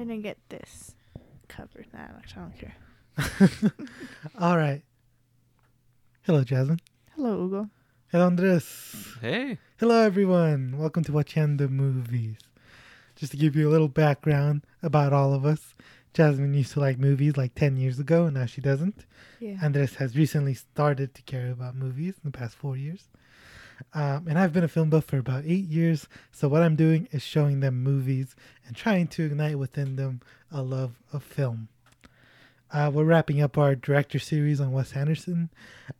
gonna get this covered. Nah, I don't care. All right. Hello, Jasmine. Hello, Ugo. Hello, Andres. Hey. Hello, everyone. Welcome to Watching the Movies. Just to give you a little background about all of us, Jasmine used to like movies like 10 years ago, and now she doesn't. Yeah. Andres has recently started to care about movies in the past four years. Um, and I've been a film buff for about eight years. So what I'm doing is showing them movies and trying to ignite within them a love of film. Uh, we're wrapping up our director series on Wes Anderson.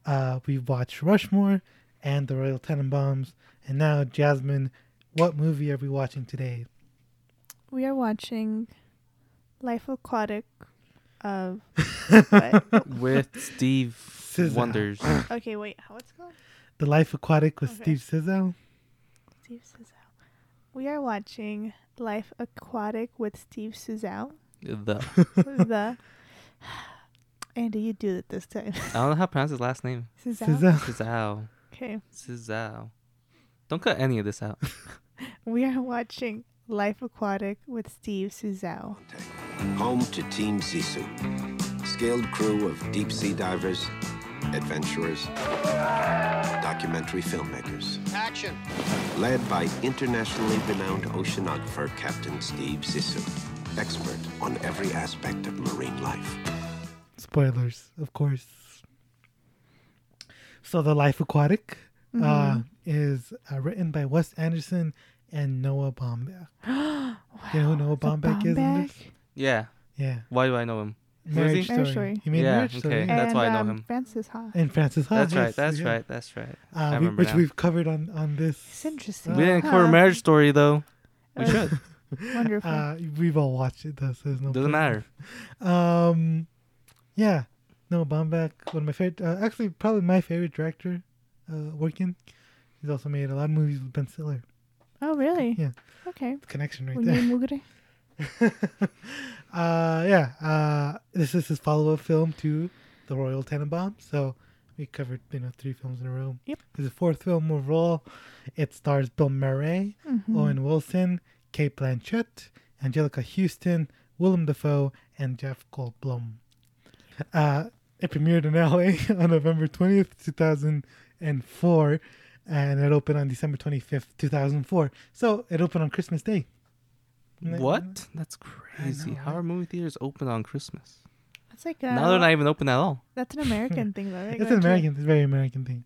Uh, we've watched Rushmore and The Royal Tenenbaums. And now, Jasmine, what movie are we watching today? we are watching Life Aquatic of. With Steve Scissor. Wonders. Okay, wait. How it's called? The Life Aquatic with Okay. Steve Sizzle. Steve Sizell. We are watching Life Aquatic with Steve Sizell. the the. Andy, you do it this time. I don't know how to pronounce his last name. Sizell. Sizzle. Okay. Cizao. Don't cut any of this out. We are watching Life Aquatic with Steve Sizell. Home to Team Zissou, skilled crew of deep sea divers, adventurers, documentary filmmakers. Action. Led by internationally renowned oceanographer Captain Steve Zissou, expert on every aspect of marine life. Spoilers, of course. So, The Life Aquatic uh, is uh, written by Wes Anderson and Noah Baumbach. You know who Noah The Baumbach is? Andres? Baumbach Yeah. Yeah. Why do I know him? Who is he? Marriage Marriage Story. Story. He made Yeah, Marriage okay. Story. That's and, why I know um, him. Frances Ha. And Frances Ha. That's right. That's yeah. right. That's right. I Uh, we, which now. we've covered on, on this. It's interesting. We didn't Huh. cover Marriage Story though. We Uh, should. Wonderful. Uh, we've all watched it, though, so there's no Doesn't point. matter. Um, yeah, No, Baumbach, one of my favorite, uh, actually probably my favorite director, uh, working. He's also made a lot of movies with Ben Stiller. oh, really? yeah. Okay. Connection right When there. uh, yeah, uh, this is his follow-up film to The Royal Tenenbaum. So we covered, you know, three films in a row. Yep. This is the fourth film overall. It stars Bill Murray, Mhm. Owen Wilson, Cate Blanchett, Anjelica Huston, Willem Dafoe, and Jeff Goldblum. Uh, it premiered in LA on November 20th, 2004, and it opened on December 25th, 2004. So it opened on Christmas Day. Isn't that- What? That's crazy. know, How right? are movie theaters open on Christmas? That's like uh, now they're not even open at all. That's an American thing, though. Right? It's an to- American, it's a very American thing.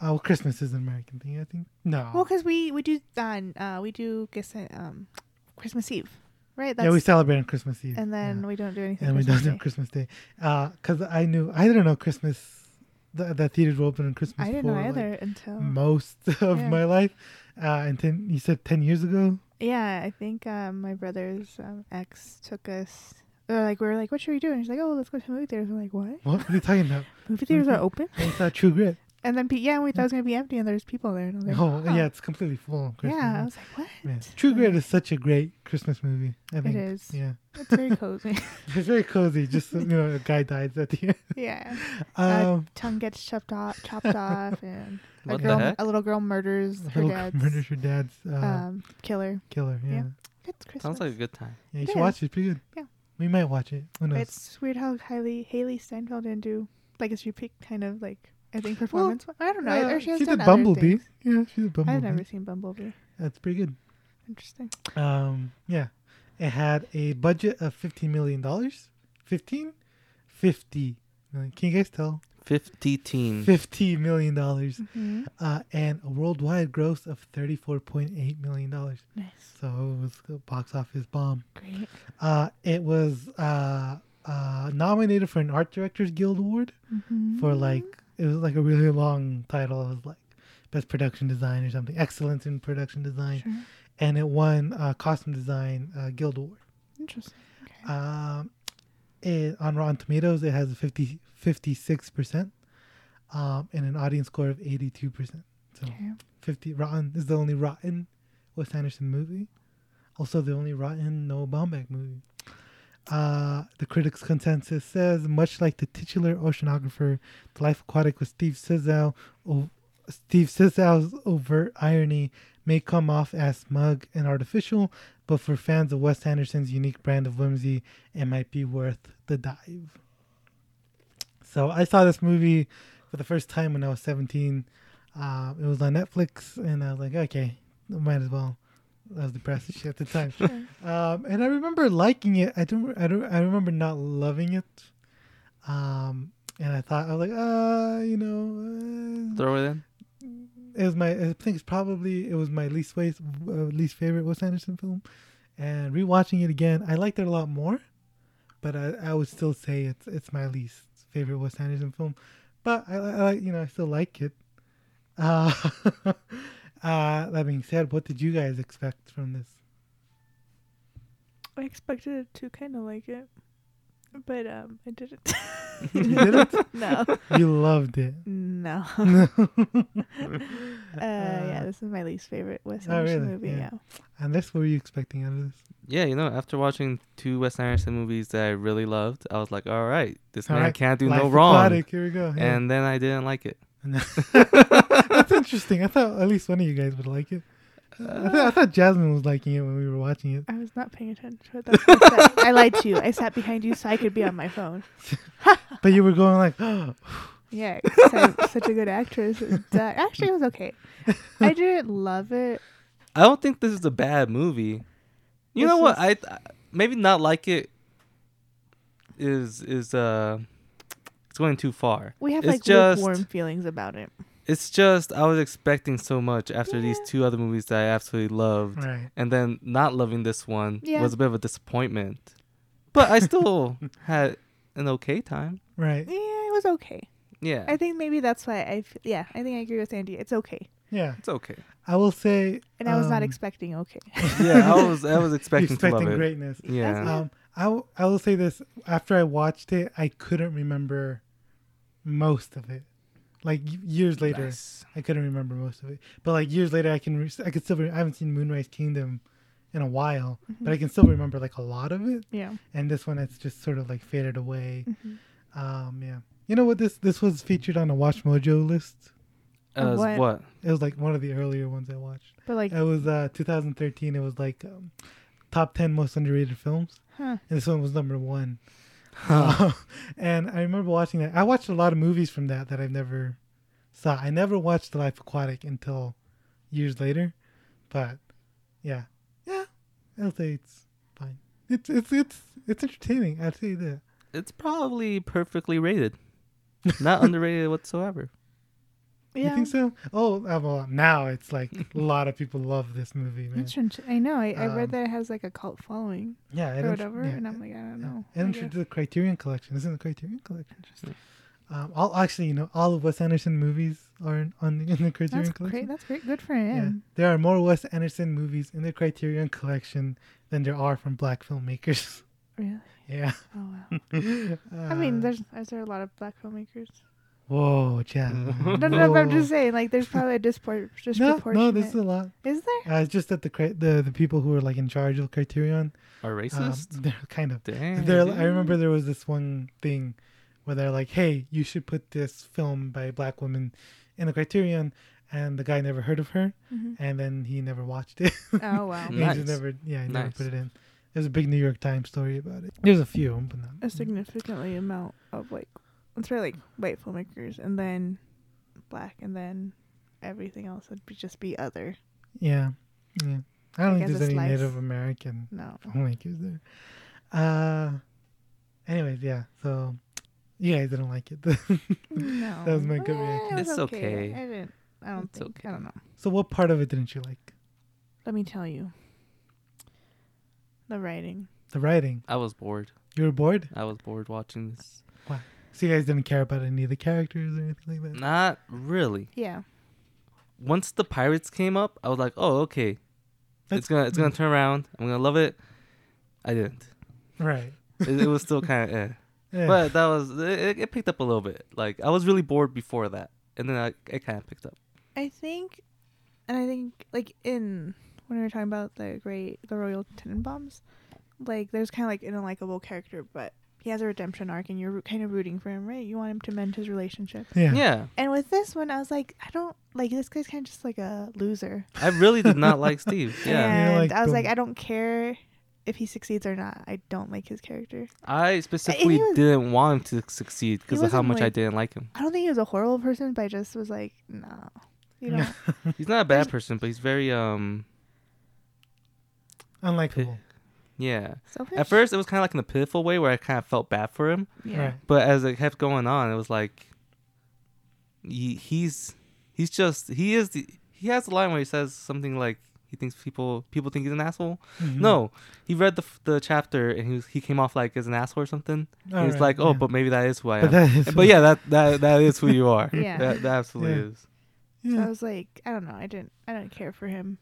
Oh, well, Christmas is an American thing, I think. No. Well, because we we do on uh we do guess uh, um Christmas Eve, right? That's, yeah, we celebrate on Christmas Eve. and then yeah. we don't do anything. and we Christmas don't do Christmas Day. Because I knew, I didn't know Christmas, the, the theaters were open on Christmas I didn't know for, like, either until most of Yeah. my life. Uh, and ten, you said 10 years ago? Yeah. I think um, my brother's um, ex took us. Or like we were like, what should we do? And she's like, oh, let's go to the movie theaters. We're like, what? What, what are you talking about? Movie theaters are open? It's not True Grit. And then pe- yeah, we thought it was gonna be empty, and there's people there. And I was like, Oh, huh. yeah, it's completely full on Christmas. yeah. I was like, what? Yeah. True Grit is such a great Christmas movie. I think. is. Yeah. It's very cozy. It's very cozy. Just, you know, a guy dies at the end. yeah. Um, Tongue gets chopped off, chopped off, and a girl, a little girl murders her Little dad's murders her dad's uh, um, killer. killer. Yeah. yeah. It's Christmas. Sounds like a good time. Yeah, you It should watch it. It's pretty good. Yeah. We might watch it. Who knows? It's weird how Hailee Hailee Steinfeld didn't do like as you pick kind of like I think performance. I don't know. Uh, or she has she done did Bumblebee. things. Yeah, she's a Bumblebee. I've never seen Bumblebee. That's pretty good. Interesting. Um, yeah, it had a budget of fifteen million dollars. Fifteen, fifty million. Can you guys tell? Fifty teen. Fifty million dollars, hmm uh, and a worldwide gross of thirty-four point eight million dollars. Nice. So it was a box office bomb. Great. Uh, it was uh, uh, nominated for an Art Directors Guild Award Mm-hmm. for like it was like a really long title. It was like best production design or something, excellence in production design, Sure. and it won uh, costume design uh, guild award. Interesting. Okay. Um, it, on Rotten Tomatoes, it has a 50, 56%, um, and an audience score of 82%. So okay. 50 Rotten is the only rotten Wes Anderson movie. Also, the only rotten Noah Baumbach movie. Uh, the critics' consensus says, much like the titular oceanographer, The Life Aquatic with Steve Sizzle, Steve Sizzle's overt irony may come off as smug and artificial, but for fans of Wes Anderson's unique brand of whimsy, it might be worth the dive. So I saw this movie for the first time when I was 17. Uh, it was on Netflix, and I was like, okay, might as well. I was depressed as shit at the time. Um, and I remember liking it. I don't. I don't. I remember not loving it. Um, and I thought I was like, uh, you know, uh, Throw it in. it was my. I think it's probably it was my least way, uh, least favorite Wes Anderson film. And rewatching it again, I liked it a lot more. But I, I would still say it's it's my least favorite Wes Anderson film. But I, I you know I still like it. Uh, uh, that being said, what did you guys expect from this? I expected to kind of like it, but um, I didn't. You didn't? no, You loved it. no. Uh, yeah, this is my least favorite Wes oh, Anderson really? movie. Yeah. Yeah. And that's what were you expecting out of this? Yeah, you know, after watching two Wes Anderson movies that I really loved, I was like, all right, this All man right, can't do Life no wrong. Aquatic, Here we go. yeah. And then I didn't like it. that's interesting. I thought at least one of you guys would like it. I, thought, I thought Jasmine was liking it when we were watching it. I was not paying attention to it. That's I, lied to you. I sat behind you so I could be on my phone. But you were going like, yeah, I'm such a good actress. It, uh, actually, it was okay. I didn't love it. I don't think this is a bad movie. You It's know what? I I- maybe not like it is is uh it's going too far. We have It's like just- lukewarm feelings about it. It's just I was expecting so much after these two other movies that I absolutely loved, right. and then not loving this one Yeah. was a bit of a disappointment. But I still had an okay time. Right. Yeah, it was okay. Yeah, I think maybe that's why I. F- yeah, I think I agree with Andy. It's okay, Yeah. it's okay. I will say. and I was not um, expecting okay. Yeah, I was I was expecting, to expecting love greatness. Yeah, Yeah. Um, I, w- I will say this. After I watched it, I couldn't remember most of it. Like years later, Nice. I couldn't remember most of it. But like years later, I can. Re- I could still. Re- I haven't seen Moonrise Kingdom in a while, but I can still remember like a lot of it. yeah. And this one, it's just sort of like faded away. Mhm. Um, yeah. You know what? This this was featured on a WatchMojo list. Uh, What? what? It was like one of the earlier ones I watched. But like, It was uh 2013. It was like um, top 10 most underrated films, huh? and this one was number one. Uh, and I remember watching that. I watched a lot of movies from that that I've never saw. I never watched The Life Aquatic until years later, but yeah, yeah, I'll say it's fine. It's it's it's it's entertaining. I'd say that. It's probably perfectly rated, not underrated whatsoever. Yeah. You think so? Oh, uh, well, now it's like a lot of people love this movie, man. It's int- I know. I, I Um, read that it has like a cult following Yeah, or whatever, yeah, and I'm like, I don't know. It entered the Criterion Collection. In the Criterion Collection. Um, all actually, you know, all of Wes Anderson movies are in, on the, in the Criterion That's Collection. great. That's great. Good for Yeah, him. there are more Wes Anderson movies in the Criterion Collection than there are from black filmmakers. Really? yeah. Oh wow. I mean, Uh, there's is there a lot of black filmmakers? Whoa, Chad. No, no, no. But I'm just saying, like, there's probably a dispor- no, disproportionate. no, this is a lot. Is there? Uh, it's just that the cri- the the people who are like in charge of Criterion, Are um, racist? they're kind of Dang. There, dude. I remember there was this one thing where they're like, "Hey, you should put this film by a black woman in the Criterion," and the guy never heard of her, Mhm. and then he never watched it. Oh wow. he Nice. just never, yeah, he never Nice. put it in. There's a big New York Times story about it. There's a few, but not. a significantly amount of like it's really like white filmmakers and then black and then everything else would be just be other. Yeah, yeah. I don't Like think there's any slice. Native American No. filmmakers there. Uh, anyways, yeah. So you guys didn't like it. No. That was my gut Eh, reaction. it It's okay. okay. I didn't I don't It's think I don't know. so what part of it didn't you like? Let me tell you. The writing. The writing. I was bored. You were bored. I was bored watching this. So you guys didn't care about any of the characters or anything like that? Not really. Yeah. Once the pirates came up, I was like, "Oh, okay. That's- it's gonna it's gonna turn around. I'm gonna love it." I didn't. Right. It, it was still kind of eh. Yeah. But that was it, it picked up a little bit. Like I was really bored before that, and then I, it kind of picked up. I think and I think like in when we were talking about the great the Royal Tenenbaums, like there's kind of like an unlikable character, but he has a redemption arc, and you're kind of rooting for him, right? You want him to mend his relationship. Yeah. Yeah. And with this one, I was like, I don't like this guy's kind of just like a loser. I really did not like Steve. Yeah. and like, I was like. I don't care if he succeeds or not. I don't like his character. I specifically was- didn't want him to succeed because of how wasn't, much I didn't like him. I don't think he was a horrible person, but I just was like, no, you know. He's not a bad person, but he's very um Unlikable. Yeah. Selfish. At first, it was kind of like in a pitiful way where I kind of felt bad for him, yeah. Right. but as it kept going on, it was like he, he's he's just he is the he has a line where he says something like he thinks people people think he's an asshole. Mhm. No, he read the the chapter and he was, he came off like as an asshole or something. All he's right, like, oh, yeah. but maybe that is who I But am. that is but yeah, that that that is who you are. Yeah. that, that absolutely Yeah. is. So I was like, I don't know. I didn't. I don't care for him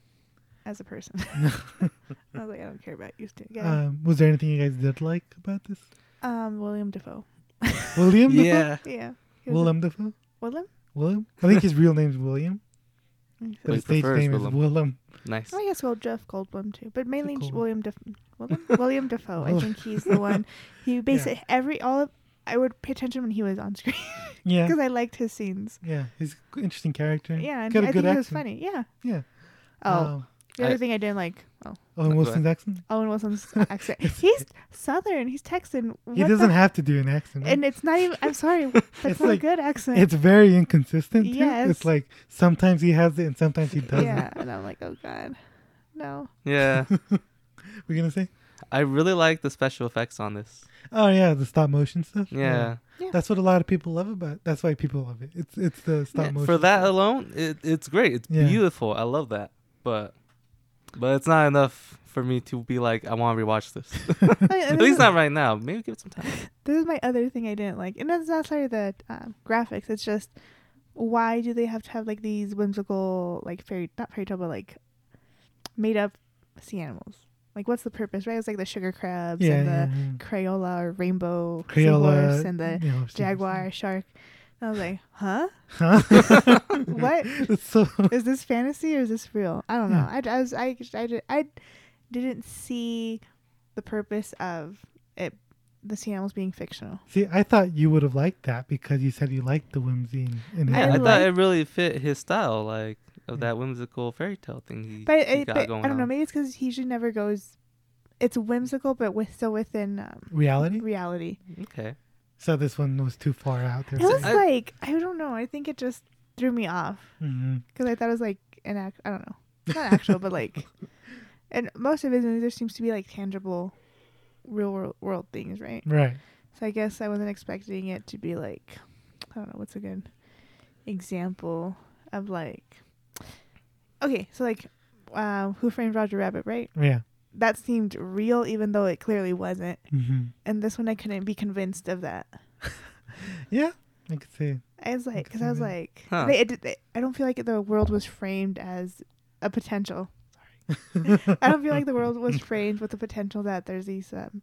as a person. I was like, I don't care about you, Stu. Yeah. um, was there anything you guys did like about this? um, William Dafoe. William? Dafoe? Yeah. Yeah. He was a- Willem Dafoe? Willem. William? I think his real name's William, but he his stage prefers name Willem. is Willem. Nice. Oh, I guess well, Jeff Goldblum too, but mainly Goldblum. William Def- William William Dafoe. I Willem. think he's the one. He basically every all of. I would pay attention when he was on screen Yeah. because I liked his scenes. Yeah. He's an interesting character. Yeah, and Got a I good think he was accent. funny. Yeah. Yeah. Oh, Um, the other I- thing I didn't like. Oh, Owen Wilson's accent? Owen Wilson's accent. He's Southern. He's Texan. He What the doesn't f- have to do an accent. right? And it's not even. I'm sorry. That's It's not like- a good accent. it's very inconsistent. Too. Yes. It's like sometimes he has it and sometimes he doesn't. yeah, and I'm like, oh god, no. Yeah. We're gonna say? I really like the special effects on this. Oh yeah, the stop motion stuff. Yeah. Yeah. That's what a lot of people love about. It. That's why people love it. It's it's the stop Yeah, motion. For that stuff. alone, it, it's great. It's Yeah. beautiful. I love that. But but it's not enough for me to be like I want to rewatch this. At least not right now. Maybe give it some time. This is my other thing I didn't like, and that's not sorry the um, graphics. It's just why do they have to have like these whimsical, like fairy, not fairy tale, but like made up sea animals? Like, what's the purpose, right? It's like the sugar crabs yeah, and the yeah, yeah. Crayola or rainbow Crayola seahorse and the you know, jaguar shark. And I was like, huh? Huh? What? So is this fantasy or is this real? I don't know. Yeah. I, I was I I, did, I didn't see the purpose of it the sea animals being fictional. See, I thought you would have liked that because you said you liked the whimsy in, in I Yeah, it. I, thought it really fit his style, like of Yeah. that whimsical fairy tale thing he, But, he it, got but going I don't know. Maybe it's because he usually never goes. It's whimsical, but with still within um, reality. reality. Okay. So this one was too far out there. It was like I don't know. I think it just threw me off because I thought it was like an act. I don't know, not actual, but like, and most of his movies there seems to be like tangible, real world, world things, right? Right. So I guess I wasn't expecting it to be like, I don't know, what's a good example of like, okay, so like, uh, Who Framed Roger Rabbit, right? Yeah. That seemed real, even though it clearly wasn't. hmm And this one, I couldn't be convinced of that. Yeah. I could see. I was like, because see I was that. like, Huh. they, it, they, I don't feel like the world was framed as a potential. Sorry, I don't feel like the world was framed with the potential that there's these um,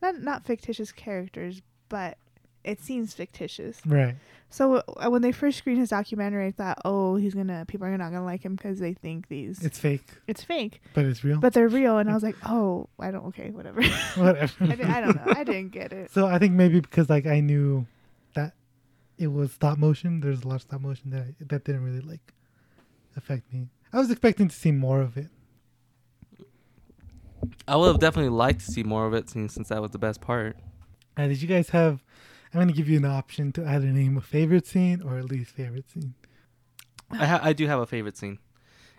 not not fictitious characters, but it seems fictitious. Right. So uh, when they first screened his documentary, I thought, oh, he's gonna people are not gonna like him because they think these It's fake, it's fake, but it's real. but they're real. And I was like, oh, I don't okay, whatever. Whatever. I, di- I don't know, I didn't get it. So I think maybe because like I knew that it was stop motion. There's a lot of stop motion that I, that didn't really like affect me. I was expecting to see more of it. I would have definitely liked to see more of it since since that was the best part. Uh, did you guys have? I'm gonna give you an option to either name a favorite scene or a least favorite scene. I ha- I do have a favorite scene,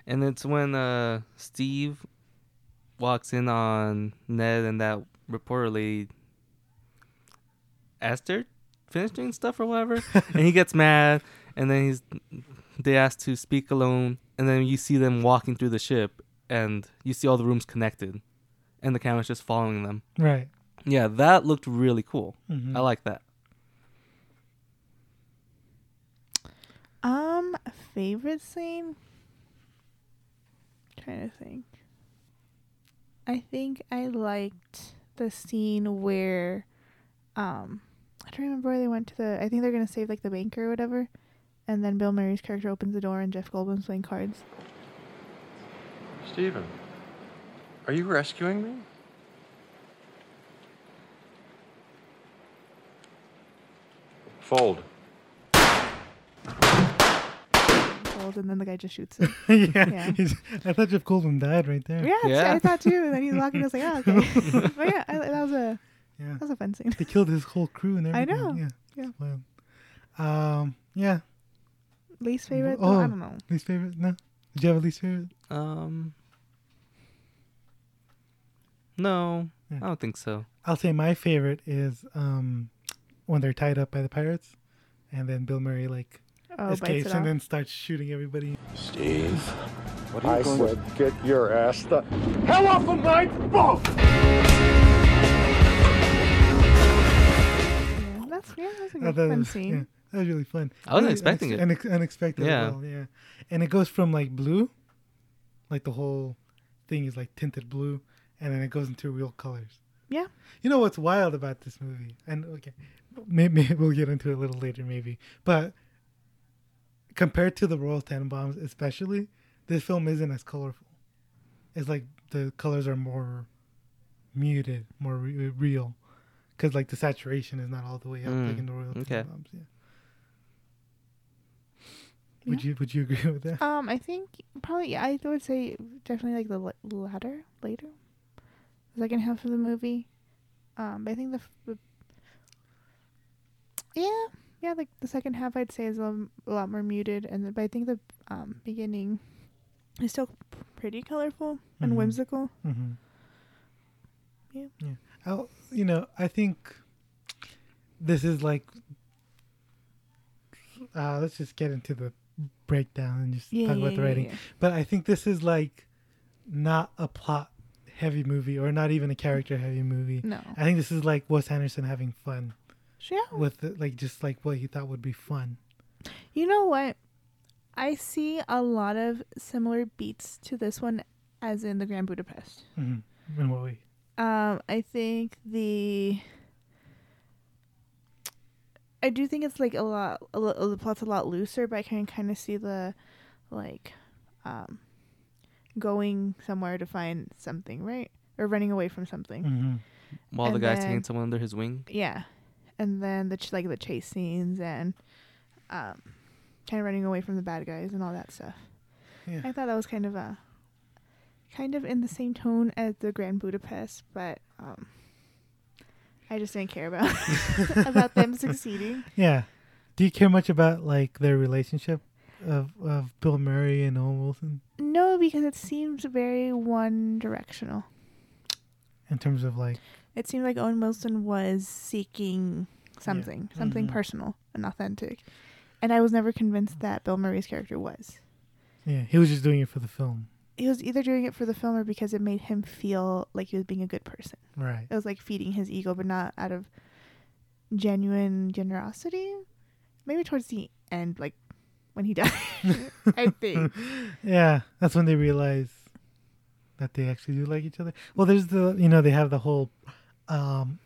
and it's when uh Steve walks in on Ned and that reporter lady asked her finish doing stuff or whatever, and he gets mad, and then he's they ask to speak alone, and then you see them walking through the ship, and you see all the rooms connected, and the camera's just following them. Right. Yeah, that looked really cool. Mhm. I like that. Um, favorite scene. trying to think. I think I liked the scene where, um, I don't remember where they went to the. I think they're gonna save like the banker or whatever, and then Bill Murray's character opens the door and Jeff Goldblum's playing cards. Stephen, are you rescuing me? Fold. Gold, and then the guy just shoots him. yeah, Yeah. he's- I thought Jeff Goldblum died right there. Yeah, Yeah. I thought too. And then he's walking. I was like, oh, okay. but yeah, I, that was a Yeah. that was a fun scene. They killed his whole crew and everything. I everything. know. Yeah. Yeah. it's wild. Um. Yeah. Least favorite? though? I Oh. don't know. Least favorite? No. Did you have a least favorite? Um. No, Yeah. I don't think so. I'll say my favorite is um when they're tied up by the pirates, and then Bill Murray like Oh, bites escapes and off. then starts shooting everybody. Steve. What are you I going said, get your ass the hell off of my boat! Yeah, that's yeah, that's a I good thought fun was- scene. Yeah, that was really fun. I wasn't expecting it. unex- unexpected. Yeah. Yeah. Well, yeah. And it goes from like blue, like the whole thing is like tinted blue, and then it goes into real colors. Yeah. You know what's wild about this movie? And okay, maybe we'll get into it a little later, maybe. But compared to the Royal Tenenbaums, especially, this film isn't as colorful. It's like the colors are more muted, more re- real, because like the saturation is not all the way up like Mm, in the Royal okay. Tenenbaums. Yeah. Would you Would you agree with that? Um, I think probably yeah, I would say definitely like the la- latter later, the second half of the movie. Um, but I think the, f- the yeah yeah like the second half I'd say is a, lot more muted, and the, but I think the um beginning is still pretty colorful and Mhm. whimsical. Mm-hmm. Yeah. Yeah. I'll, you know, I think this is like. Uh, let's just get into the breakdown and just Yeah, talk yeah, about the writing. yeah. But I think this is like not a plot heavy movie or not even a character heavy movie. No, I think this is like Wes Anderson having fun yeah. with it, like just like what he thought would be fun. You know what? I see a lot of similar beats to this one as in the Grand Budapest. Mm-hmm. In what way? Um, I think the I do think it's like a lot. A lo- the plot's a lot looser, but I can kind of see the like um going somewhere to find something, right? Or running away from something. Mm-hmm. While the guy's then- taking someone under his wing. Yeah, and then the ch- like the chase scenes and um kind of running away from the bad guys and all that stuff. Yeah. I thought that was kind of a kind of in the same tone as the Grand Budapest, but um I just didn't care about about them succeeding. Yeah. Do you care much about like their relationship of of Bill Murray and Owen Wilson No, because it seems very one directional. in terms of like It seemed like Owen Wilson was seeking something, something Mhm. personal and authentic. And I was never convinced that Bill Murray's character was. yeah, he was just doing it for the film. He was either doing it for the film or because it made him feel like he was being a good person. Right. It was like feeding his ego, but not out of genuine generosity. Maybe towards the end, like when he died. I think. Yeah, that's when they realize that they actually do like each other. Well, there's the you know they have the whole um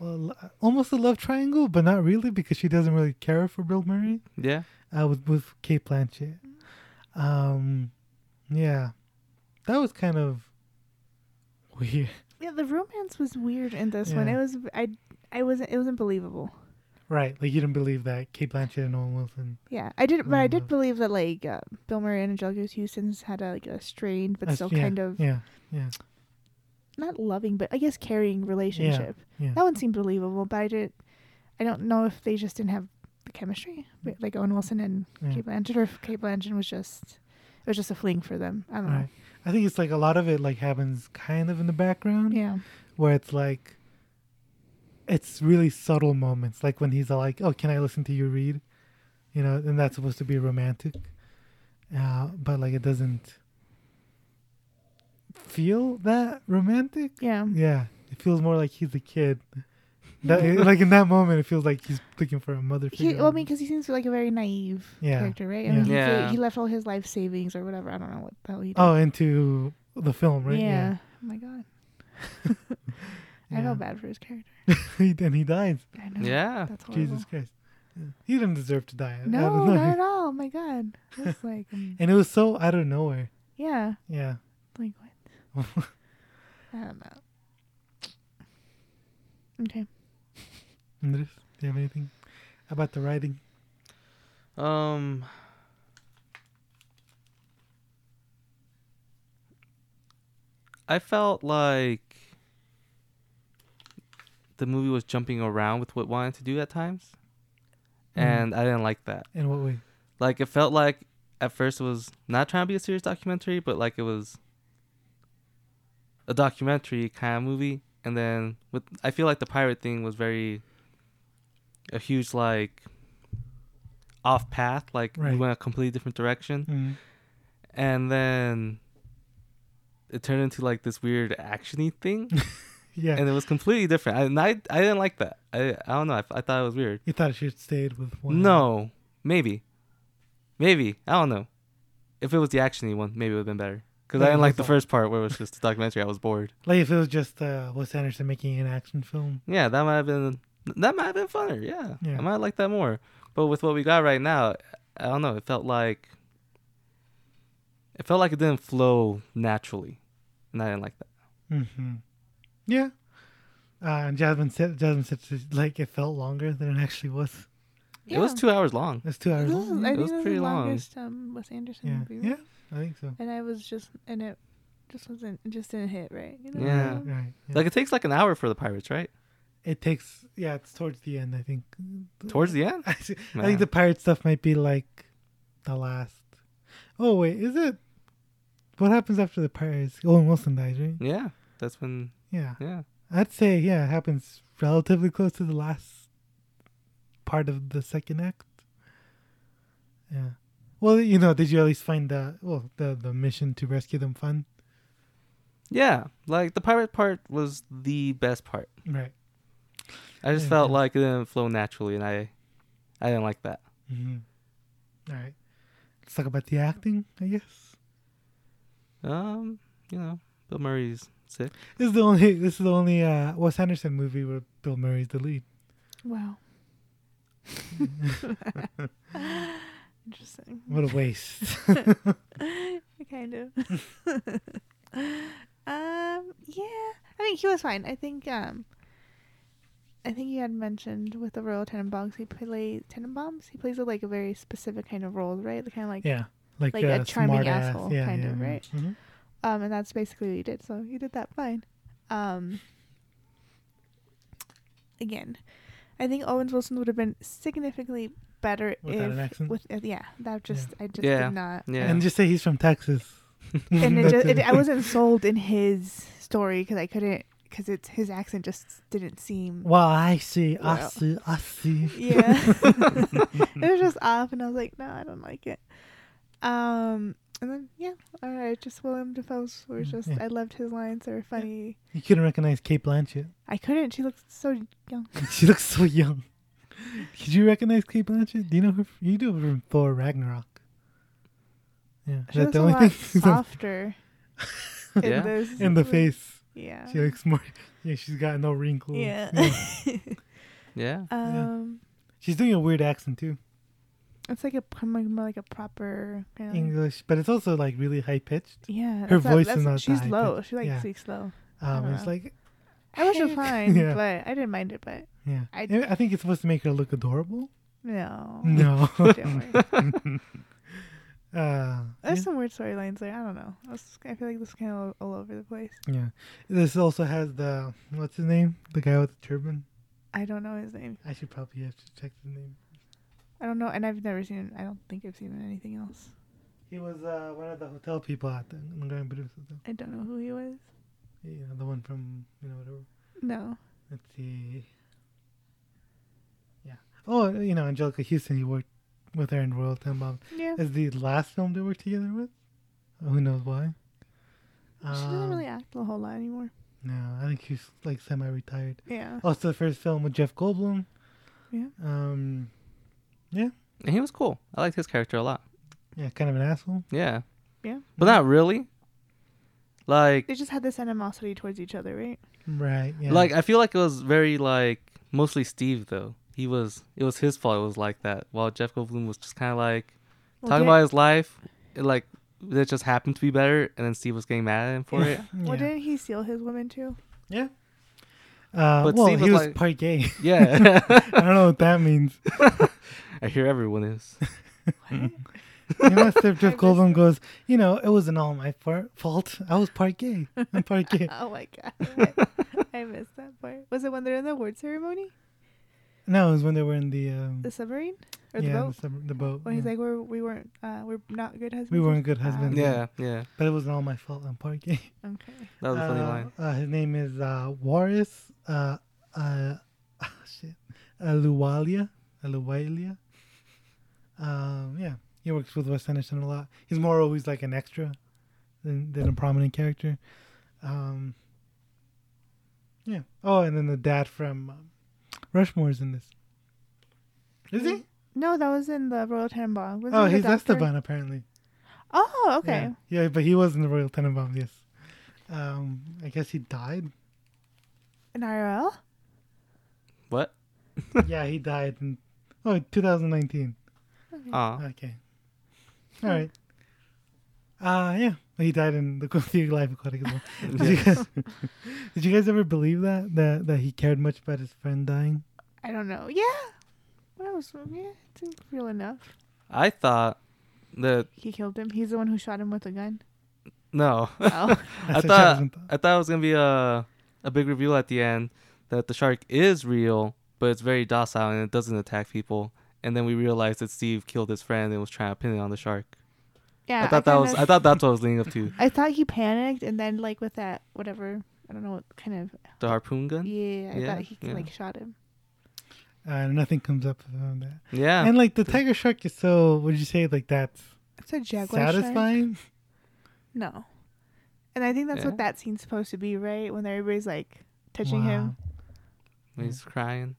almost a love triangle, but not really because she doesn't really care for Bill Murray. Yeah. Uh, with with Cate Blanchett. Um, yeah, that was kind of weird. Yeah, the romance was weird in this one. It was I I wasn't it wasn't believable. Right, like you didn't believe that Cate Blanchett and Owen Wilson. Yeah, I did, but I did Mhm. believe that like uh, Bill Murray and Anjelica Huston's had a, like a strained but That's- still yeah, kind of yeah, yeah, not loving, but I guess caring relationship. yeah. That one seemed believable, but I did. I don't know if they just didn't have the chemistry, but, like Owen Wilson and Yeah. Cate Blanchett, or if Cate Blanchett was just it was just a fling for them. I don't Right. I think it's like a lot of it like happens kind of in the background. Yeah, where it's like it's really subtle moments like when he's like oh can i listen to you read you know and that's supposed to be romantic uh, but like it doesn't feel that romantic yeah. yeah it feels more like he's a kid that, like in that moment it feels like he's looking for a mother He, figure well, I mean, because he seems like a very naive Yeah. character, right? I Yeah. mean, he, Yeah. he left all his life savings or whatever. I don't know what the hell he did. oh into the film right yeah. Oh my god. I Yeah. felt bad for his character. He- and he dies I know. Yeah. That's jesus christ he didn't deserve to die I- I No, don't at all. Oh my god. It was like, um, and it was so out of nowhere yeah. yeah Like what? I don't know. Okay. Andres, do you have anything about the writing? Um. I felt like the movie was jumping around with what it wanted to do at times, Mm. and I didn't like that. In what way? Like it felt like at first it was not trying to be a serious documentary, but like it was a documentary kind of movie. And then with I feel like the pirate thing was very a huge like off path, like we went a completely different direction. Mm. And then it turned into like this weird actiony thing, Yeah. and it was completely different. I, and I I didn't like that. I I don't know. I, I thought it was weird. you thought it should have stayed with one. No, maybe, maybe I don't know. If it was the actiony one, maybe it would have been better. Because I didn't like the all. first part where it was just a documentary. I was bored. Like if it was just uh, Wes Anderson making an action film. Yeah, that might have been that might have been funner. Yeah, Yeah. I might like that more. But with what we got right now, I don't know. It felt like it felt like it didn't flow naturally, and I didn't like that. Mm-hmm. Yeah. Uh, and Jasmine said, Jasmine said like it felt longer than it actually was. It was two hours long. It's two hours This long. I It think was pretty the long. longest um, Wes Anderson Yeah. movie. Yeah. I think so. And I was just, and it just wasn't, it just didn't hit right. You know? Yeah. Right. right, yeah. Like it takes like an hour for the pirates, right? it takes. Yeah, it's towards the end. I think. Towards the end. I, see- I think the pirate stuff might be like the last. Oh wait, is it? What happens after the pirates? Owen Wilson dies, right? Yeah, that's when. Yeah. Yeah. I'd say yeah, it happens relatively close to the last part of the second act. Yeah. Well, you know, did you at least find the well the the mission to rescue them fun? Yeah, like the pirate part was the best part. Right. I just Yeah, felt yeah. like it didn't flow naturally, and I, I didn't like that. Mm-hmm. All right. Let's talk about the acting. I guess Um, you know, Bill Murray's sick. this is the only this is the only uh, Wes Anderson movie where Bill Murray's the lead. Wow. Interesting. What a waste. kind of. um, yeah. I mean, he was fine. I think. Um, I think you had mentioned with the Royal Tenenbaums, he plays Tenenbaums. He plays a, like a very specific kind of role, right? The kind of like, yeah, like, Like a uh, charming asshole, Yeah, kind yeah, of, right? Mhm. um, and that's basically what he did. So he did that fine. Um, again, I think Owens Wilson would have been significantly better Without if an accent? with uh, yeah. That just I just Yeah. did not. Yeah. And just say he's from Texas. and it That's just, it, I wasn't sold in his story because I couldn't because it's his accent just didn't seem Well, I see, I Well. see, I see. yeah it was just off and I was like no I don't like it um and then yeah all right just William Dafoe's were Mm, just yeah. I loved his lines they were funny You couldn't recognize Cate Blanchett. I couldn't she looked so young She looks so young. Did you recognize Cate Blanchett? Do you know her? You do from Thor Ragnarok. Yeah, she is looks a the only lot thing? softer in Yeah? this In the face, yeah she looks more. Yeah, she's got no wrinkles. yeah Yeah. um she's doing a weird accent too, it's like a more more like a proper kind of English, but it's also like really high pitched. Yeah, Her that's not- voice is not She's high low. pitched. She like Yeah. speaks low. Um, it's know. like I was just fine, Yeah. but I didn't mind it. But yeah. I- I, I think it's supposed to make her look adorable. no, No. Don't worry. uh, There's yeah. some weird storylines there. I don't know. I, was, I feel like this is kind of all over the place. yeah. This also has the what's his name? The guy with the turban. I don't know his name. I should probably have to check the name. I don't know, and I've never seen. I don't think I've seen him in anything else. He was uh, one of the hotel people at the Nguyen Bruce Hotel. I don't know who he was. You know, the one from you know whatever. No. Let's see. Yeah. Oh, you know Anjelica Huston. He worked with her in Royal Tenenbaums. Yeah. Is the last film they worked together with? Who knows why? she doesn't Um, really act a whole lot anymore. No, I think she's like semi-retired. Yeah. Also, the first film with Jeff Goldblum. Yeah. Um, yeah. And he was cool. I liked his character a lot. yeah, kind of an asshole. Yeah. Yeah. But not really. Like They just had this animosity towards each other, right? Right. Yeah. like I feel like it was very like mostly Steve though. He was it was his fault it was like that. While Jeff Goldblum was just kinda like Well, talking about his life. It, like it just happened to be better and then Steve was getting mad at him for it. yeah. Well, didn't he steal his woman too? yeah. Uh, But well, Steve he was was like- part gay. Yeah. I don't know what that means. I hear everyone is. You know, Steph Jeff Goldblum goes, you know, it wasn't all my fa- fault. I was part gay. I'm part gay. Oh my god. I missed that part. Was it when they're in the award ceremony? No, it was when they were in the um, The submarine? Or yeah, the boat? The, sub- the boat. when he's like, we're, we weren't, uh, we're not good husbands. we weren't good husbands. Yeah, yeah. but it wasn't all my fault. I'm part gay. Okay. That was a funny Uh, line. Uh, his name is uh, Waris uh, uh, shit, Ahluwalia. Ahluwalia. Um, yeah, he works with Wes Anderson a lot. He's more always like an extra than, than a prominent character. Um, yeah. Oh, and then the dad from um, Rushmore's in this. Is he? No, that was in the Royal Tenenbaum. Was Oh, he's doctor? Esteban apparently. Oh, okay. Yeah. yeah, but he was in the Royal Tenenbaums. Yes. Um, I guess he died. In IRL? What? yeah, he died in oh 2019. Aw. Okay. All right. Uh yeah, he died in the the Life Aquatic as well. Did, you guys, did you guys ever believe that that that he cared much about his friend dying? I don't know. Yeah. That was, yeah, it seemed real enough. I thought that He killed him. He's the one who shot him with a gun. no. Oh. I thought thought. I thought it was gonna be a a big reveal at the end that the shark is real, but it's very docile and it doesn't attack people. And then we realized that Steve killed his friend and was trying to pin it on the shark. yeah. I thought that was kinda- I thought that's what I was leading up to. I thought he panicked and then, like, with that, whatever, I don't know what kind of. The harpoon gun. Yeah, I Yeah, thought he, yeah. like, shot him. Uh, nothing comes up on that. Yeah. And like the tiger shark is so. What did you say? Like that's It's a jaguar shark. satisfying. No. And I think that's Yeah. what that scene's supposed to be, right? When everybody's, like, touching him. When he's crying.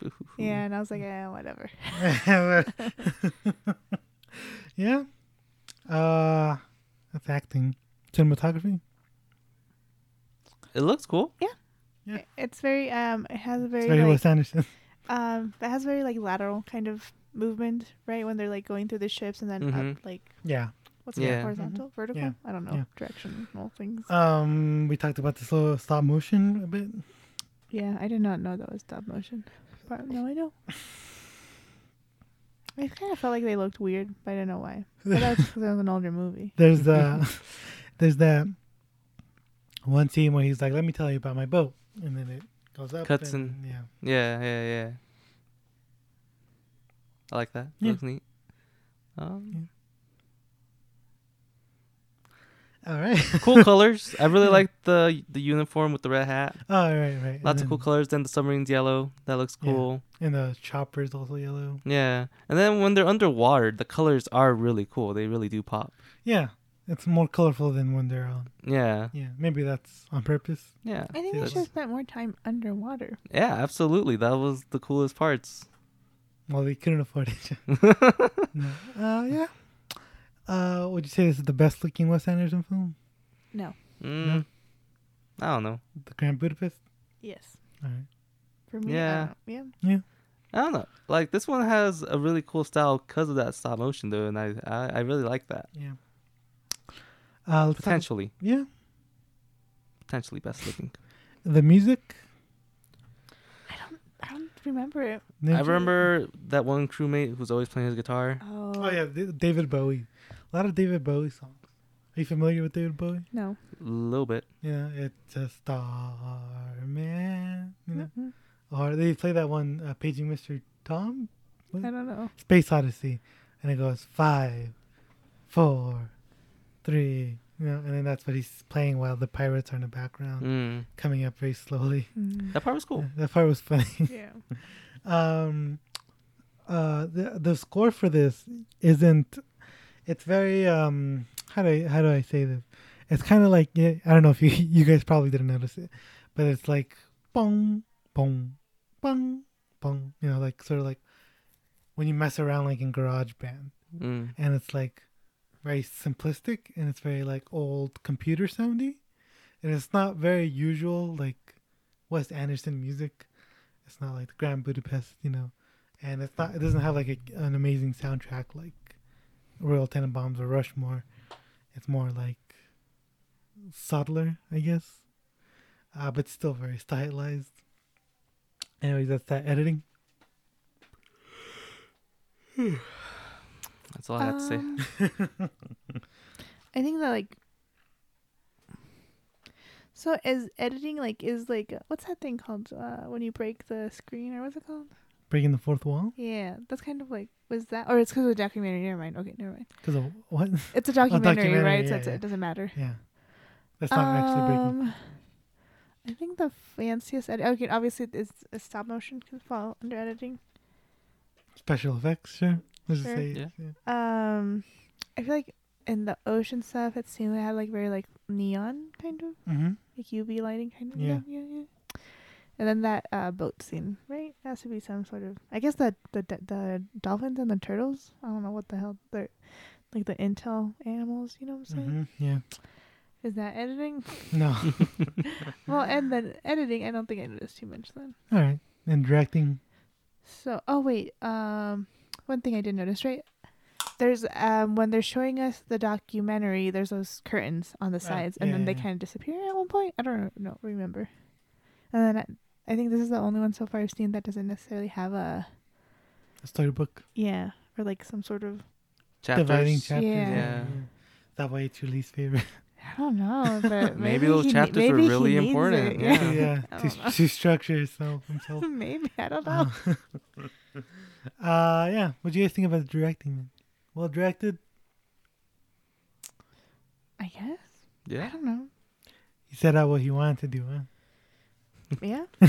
Boo-hoo-hoo. Yeah, and I was like, eh, whatever. yeah. Uh, that's acting. Cinematography. It looks cool. Yeah. Yeah. It's very, um, it has a very, It's very like, Wes Anderson. um, it has very, like, lateral kind of movement, right? When they're, like, going through the ships and then Mhm. up, like, Yeah. what's it Yeah. called? Horizontal? Vertical? Yeah. I don't know. Yeah. Directional things. Um, we talked about the slow stop motion a bit. yeah, I did not know that was stop motion. But now I know. I kind of felt like they looked weird, but I don't know why. But that's because it was an older movie. There's uh, there's that one scene where he's like, "Let me tell you about my boat," and then it goes up. Cuts and, and- yeah. Yeah, yeah, yeah. I like that. Yeah. Looks neat. Um, All right. cool colors. I really like the the uniform with the red hat. oh, right, right. Lots and of cool colors. Then the submarine's yellow. That looks Yeah. cool. And the chopper's also yellow. Yeah. And then when they're underwater, the colors are really cool. They really do pop. Yeah, it's more colorful than when they're on. Yeah. Yeah, maybe that's on purpose. Yeah. I think See, they should have spent more time underwater. Yeah, absolutely. That was the coolest parts. Well, they couldn't afford it. no. Uh, yeah. Uh, would you say this is the best looking Wes Anderson film? No. Mm, I don't know. The Grand Budapest. Yes. All right. For me, Yeah. I don't, yeah. I don't know. Like this one has a really cool style because of that stop motion though, and I I, I really like that. Yeah. Uh, let's talk- Potentially, yeah. potentially best looking. The music. I don't remember it. I remember that one crewmate who's always playing his guitar. Oh, Oh yeah, David Bowie. A lot of David Bowie songs. Are you familiar with David Bowie? No. A little bit. Yeah, it's a star man. You know, Mhm. or they play that one, uh, Paging Mr. Tom, I don't know. Space Odyssey, and it goes five, four, three. You know, and then that's what he's playing while the pirates are in the background, Mm. coming up very slowly. Mm. That part was cool. Yeah, that part was funny. yeah. um uh the the score for this isn't it's very um how do I how do I say this? It's kind of like yeah, I don't know if you you guys probably didn't notice it, but it's like boom boom boom boom, you know, like sort of like when you mess around like in GarageBand, Mm. and it's like very simplistic and it's very like old computer soundy, and it's not very usual like Wes Anderson music. It's not like the Grand Budapest, you know, and it's not. It doesn't have like a, an amazing soundtrack like Royal Tenenbaums or Rushmore. It's more like subtler, I guess, uh, but still very stylized. Anyways, that's that editing. That's all I have to say. Um, I think that like. So is editing like is like what's that thing called uh, when you break the screen or what's it called? Breaking the fourth wall Yeah, that's kind of like was that or it's because of the documentary. Never mind. Okay, never mind. because of what? It's a documentary, documentary, right? so yeah, it's, yeah. it doesn't matter. yeah, that's not actually breaking. Um, I think the fanciest edit. Okay, obviously it's a stop motion can fall under editing. Special effects, sure. Let's just Sure. say, Yeah. yeah. Um, I feel like in the ocean stuff, it seemed it had like very like neon kind of Mm-hmm. like UV lighting kind of. Yeah. Yeah, yeah, yeah. And then that uh, boat scene, right? Has to be some sort of. I guess the the the, the dolphins and the turtles. I don't know what the hell they're like the intel animals. You know what I'm saying? Mm-hmm. Yeah. Is that editing? No. well, and then editing, I don't think I noticed too much then. All right. And directing. So, oh wait, um, one thing I did notice, right? There's um when they're showing us the documentary, there's those curtains on the sides, and yeah, then they yeah. kind of disappear at one point. I don't know, remember. And then I, I think this is the only one so far I've seen that doesn't necessarily have a A storybook. yeah or like some sort of Chapters. Dividing chapters. Yeah. Yeah. That way it's your least favorite. I don't know, but Maybe maybe, those he ne- chapters were maybe he really important, it, yeah. yeah. I To, to structure yourself himself. maybe I don't know. Uh yeah. What do you guys think about the directing? Well directed. I guess Yeah. I don't know. He set out what he wanted to do, huh? Yeah,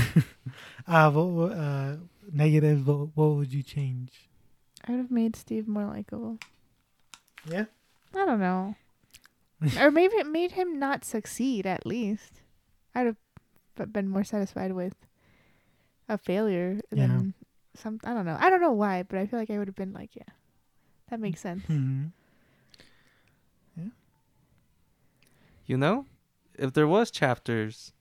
Uh what, what uh negatives, what what would you change? I would have made Steve more likable. Yeah? I don't know. or maybe it made him not succeed at least. I'd have been more satisfied with a failure Yeah. than some I don't know. I don't know why, but I feel like I would have been like, yeah. That makes sense. hmm Yeah. You know, if there was chapters,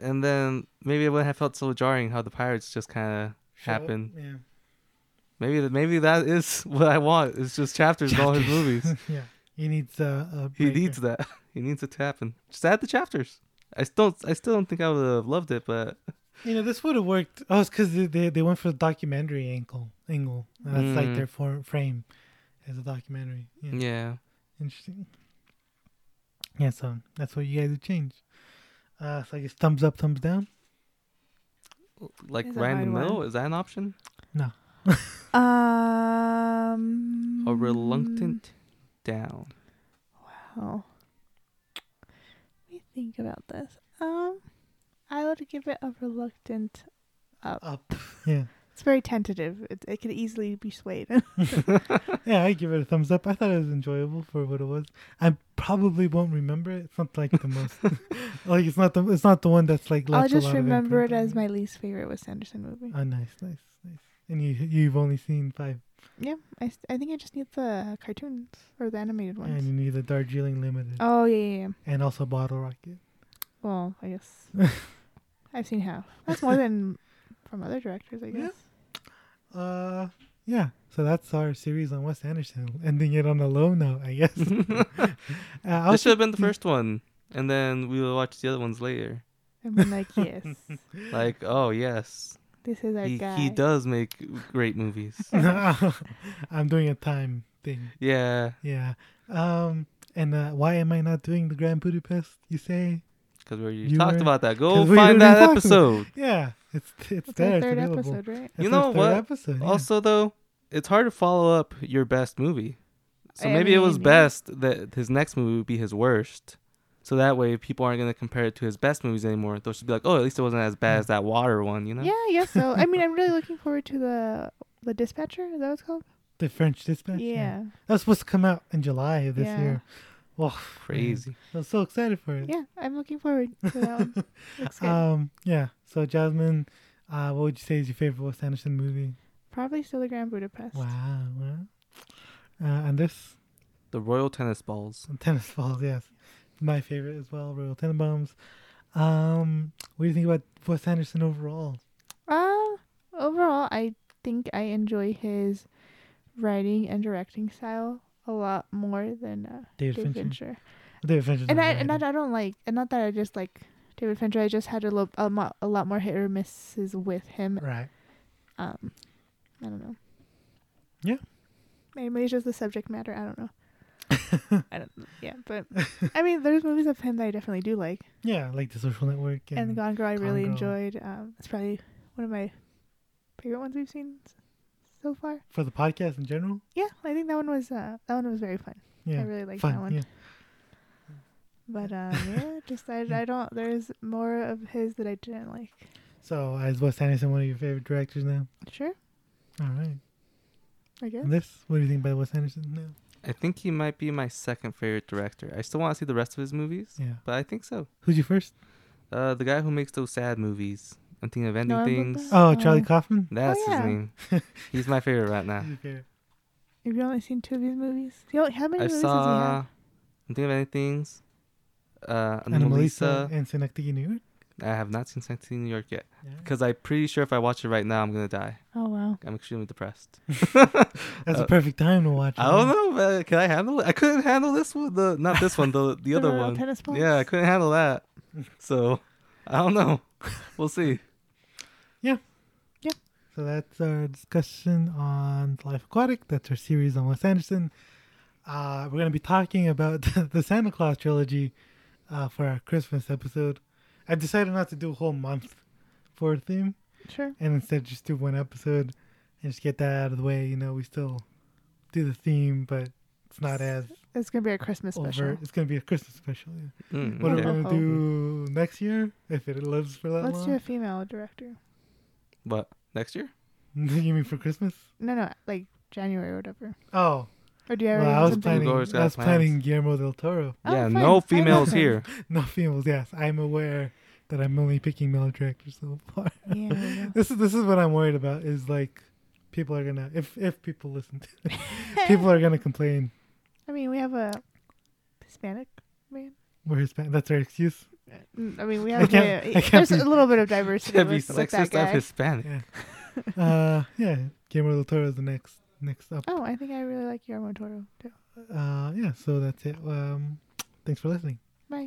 and then maybe it wouldn't have felt so jarring how the pirates just kind of happen. Yeah. Maybe that maybe that is what I want. It's just chapters in all his movies. yeah. He needs uh, a He needs that. He needs it to happen. Just add the chapters. I still I still don't think I would have loved it, but You know, this would have worked. Oh, it's because they, they they went for the documentary angle. Angle. That's like Mm. their for, frame as a documentary. Yeah. yeah. Interesting. Yeah, so that's what you guys would change. Uh, so I guess thumbs up, thumbs down. Like It's a right in the one. is that an option? No. Um A reluctant down. Wow. Let me think about this. Um I would give it a reluctant up. Up. Yeah. It's very tentative. It it could easily be swayed. Yeah, I give it a thumbs up. I thought it was enjoyable for what it was. I probably won't remember it. It's not like the most like it's not the it's not the one that's like I'll a just remember it as my least favorite Wes Anderson movie. Oh, nice, nice, nice. And you you've only seen five, yeah, I, I think I just need the cartoons or the animated ones. and you need the Darjeeling Limited, oh yeah, yeah, yeah. and also Bottle Rocket. Well, I guess I've seen half. That's more than from other directors, I Yeah. Guess. Uh, yeah. So that's our series on Wes Anderson. Ending it on a low note, I guess. uh, I This should have been the first one, and then we will watch the other ones later. And been like, yes, Like, oh yes, this is our he guy. he does make great movies. I'm doing a time thing. yeah, Yeah. Um. And uh, why am I not doing the Grand Budapest? You say? because we You talked were- about that. Go find already that episode. Yeah. It's it's It's there. our It's third available. episode, right? It's You our know third what? Episode. yeah. Also, though, it's hard to follow up your best movie. So I maybe it was yeah. best that his next movie would be his worst. So that way, people aren't going to compare it to his best movies anymore. They'll just be like, "Oh, at least it wasn't as bad as that water one," you know? Yeah, I guess so. I mean, I'm really looking forward to the the Dispatcher. Is that what it's called? the French Dispatch. Yeah, that's supposed to come out in July of this Yeah. year. Well, Crazy. I'm so excited for it. yeah. I'm looking forward to that one. Looks good. Um. Yeah. So Jasmine, uh, what would you say is your favorite Wes Anderson movie? Probably still the Grand Budapest. Wow. Wow. Uh, and this The Royal Tennis Balls. tennis balls. Yes, my favorite as well. Royal Tenenbaums. Um. What do you think about Wes Anderson overall? Uh, overall, I think I enjoy his writing and directing style a lot more than uh, David David Fincher. Fincher. David Fincher's And I and I. I don't like, and not that I just like David Fincher. I just had a, lo- a, mo- a lot more hit or misses with him. Right. Um, I don't know. Yeah. Maybe it's just the subject matter. I don't know. I don't. Yeah, but I mean, there's movies of him that I definitely do like. Yeah, like the Social Network and, And Gone Girl, I really Girl. enjoyed. Um, it's probably one of my favorite ones we've seen so far. for the podcast in general. Yeah, I think that one was uh, that one was very fun. Yeah, I really liked fun. that one. Yeah. But um, yeah, just I, I don't. There's more of his that I didn't like. So is Wes Anderson one of your favorite directors now? Sure, All right. I guess. And this, what do you think about Wes Anderson now? I think he might be my second favorite director. I still want to see the rest of his movies, Yeah. but I think so. Who's your first? Uh, the guy who makes those sad movies. I'm thinking of ending No, things. about- Oh, Charlie Oh. Kaufman. That's yeah. his name. He's my favorite right now. Favorite? Have you only seen two of his movies? You only, how many I movies does he saw. I'm thinking of ending things. Uh, Anomalisa Anomalisa. and Synecdoche, in New York. I have not seen Sanctity New York yet Yeah. because I'm pretty sure if I watch it right now, I'm gonna die. Oh wow. I'm extremely depressed. That's Uh, a perfect time to watch. I don't man. know, but can I handle it? I couldn't handle this one. The not this one, the the other little one. tennis balls? Yeah, I couldn't handle that. So I don't know. We'll see. So that's our discussion on Life Aquatic. That's our series on Wes Anderson. Uh, we're going to be talking about the Santa Claus trilogy uh, for our Christmas episode. I decided not to do a whole month for a theme Sure. and instead just do one episode and just get that out of the way. You know, we still do the theme, but it's not as It's gonna be a Christmas special. It's going to be a Christmas special. Yeah. Mm, What okay. are we going to do next year if it lives for that Let's long? do a female director. What next year? you mean for Christmas? No, no, like January or whatever. Oh, Or do you well, I have was something? planning. Google's I was planning Guillermo del Toro. Oh, yeah, fine. no females here. No females. Yes, I'm aware that I'm only picking male directors so far. Yeah. there you go. this is this is what I'm worried about. Is like people are gonna if if people listen to it, people are gonna complain. I mean, we have a Hispanic man. We're Hispanic. That's our excuse. Mm, I mean, we have can't- a, I can't there's be- a little bit of diversity That'd be with, with that sexist of guy. Hispanic. Yeah. uh, yeah. Guillermo del Toro is the next next up. Oh, I think I really like Guillermo del Toro too. Uh, yeah. So that's it. Um, thanks for listening. Bye.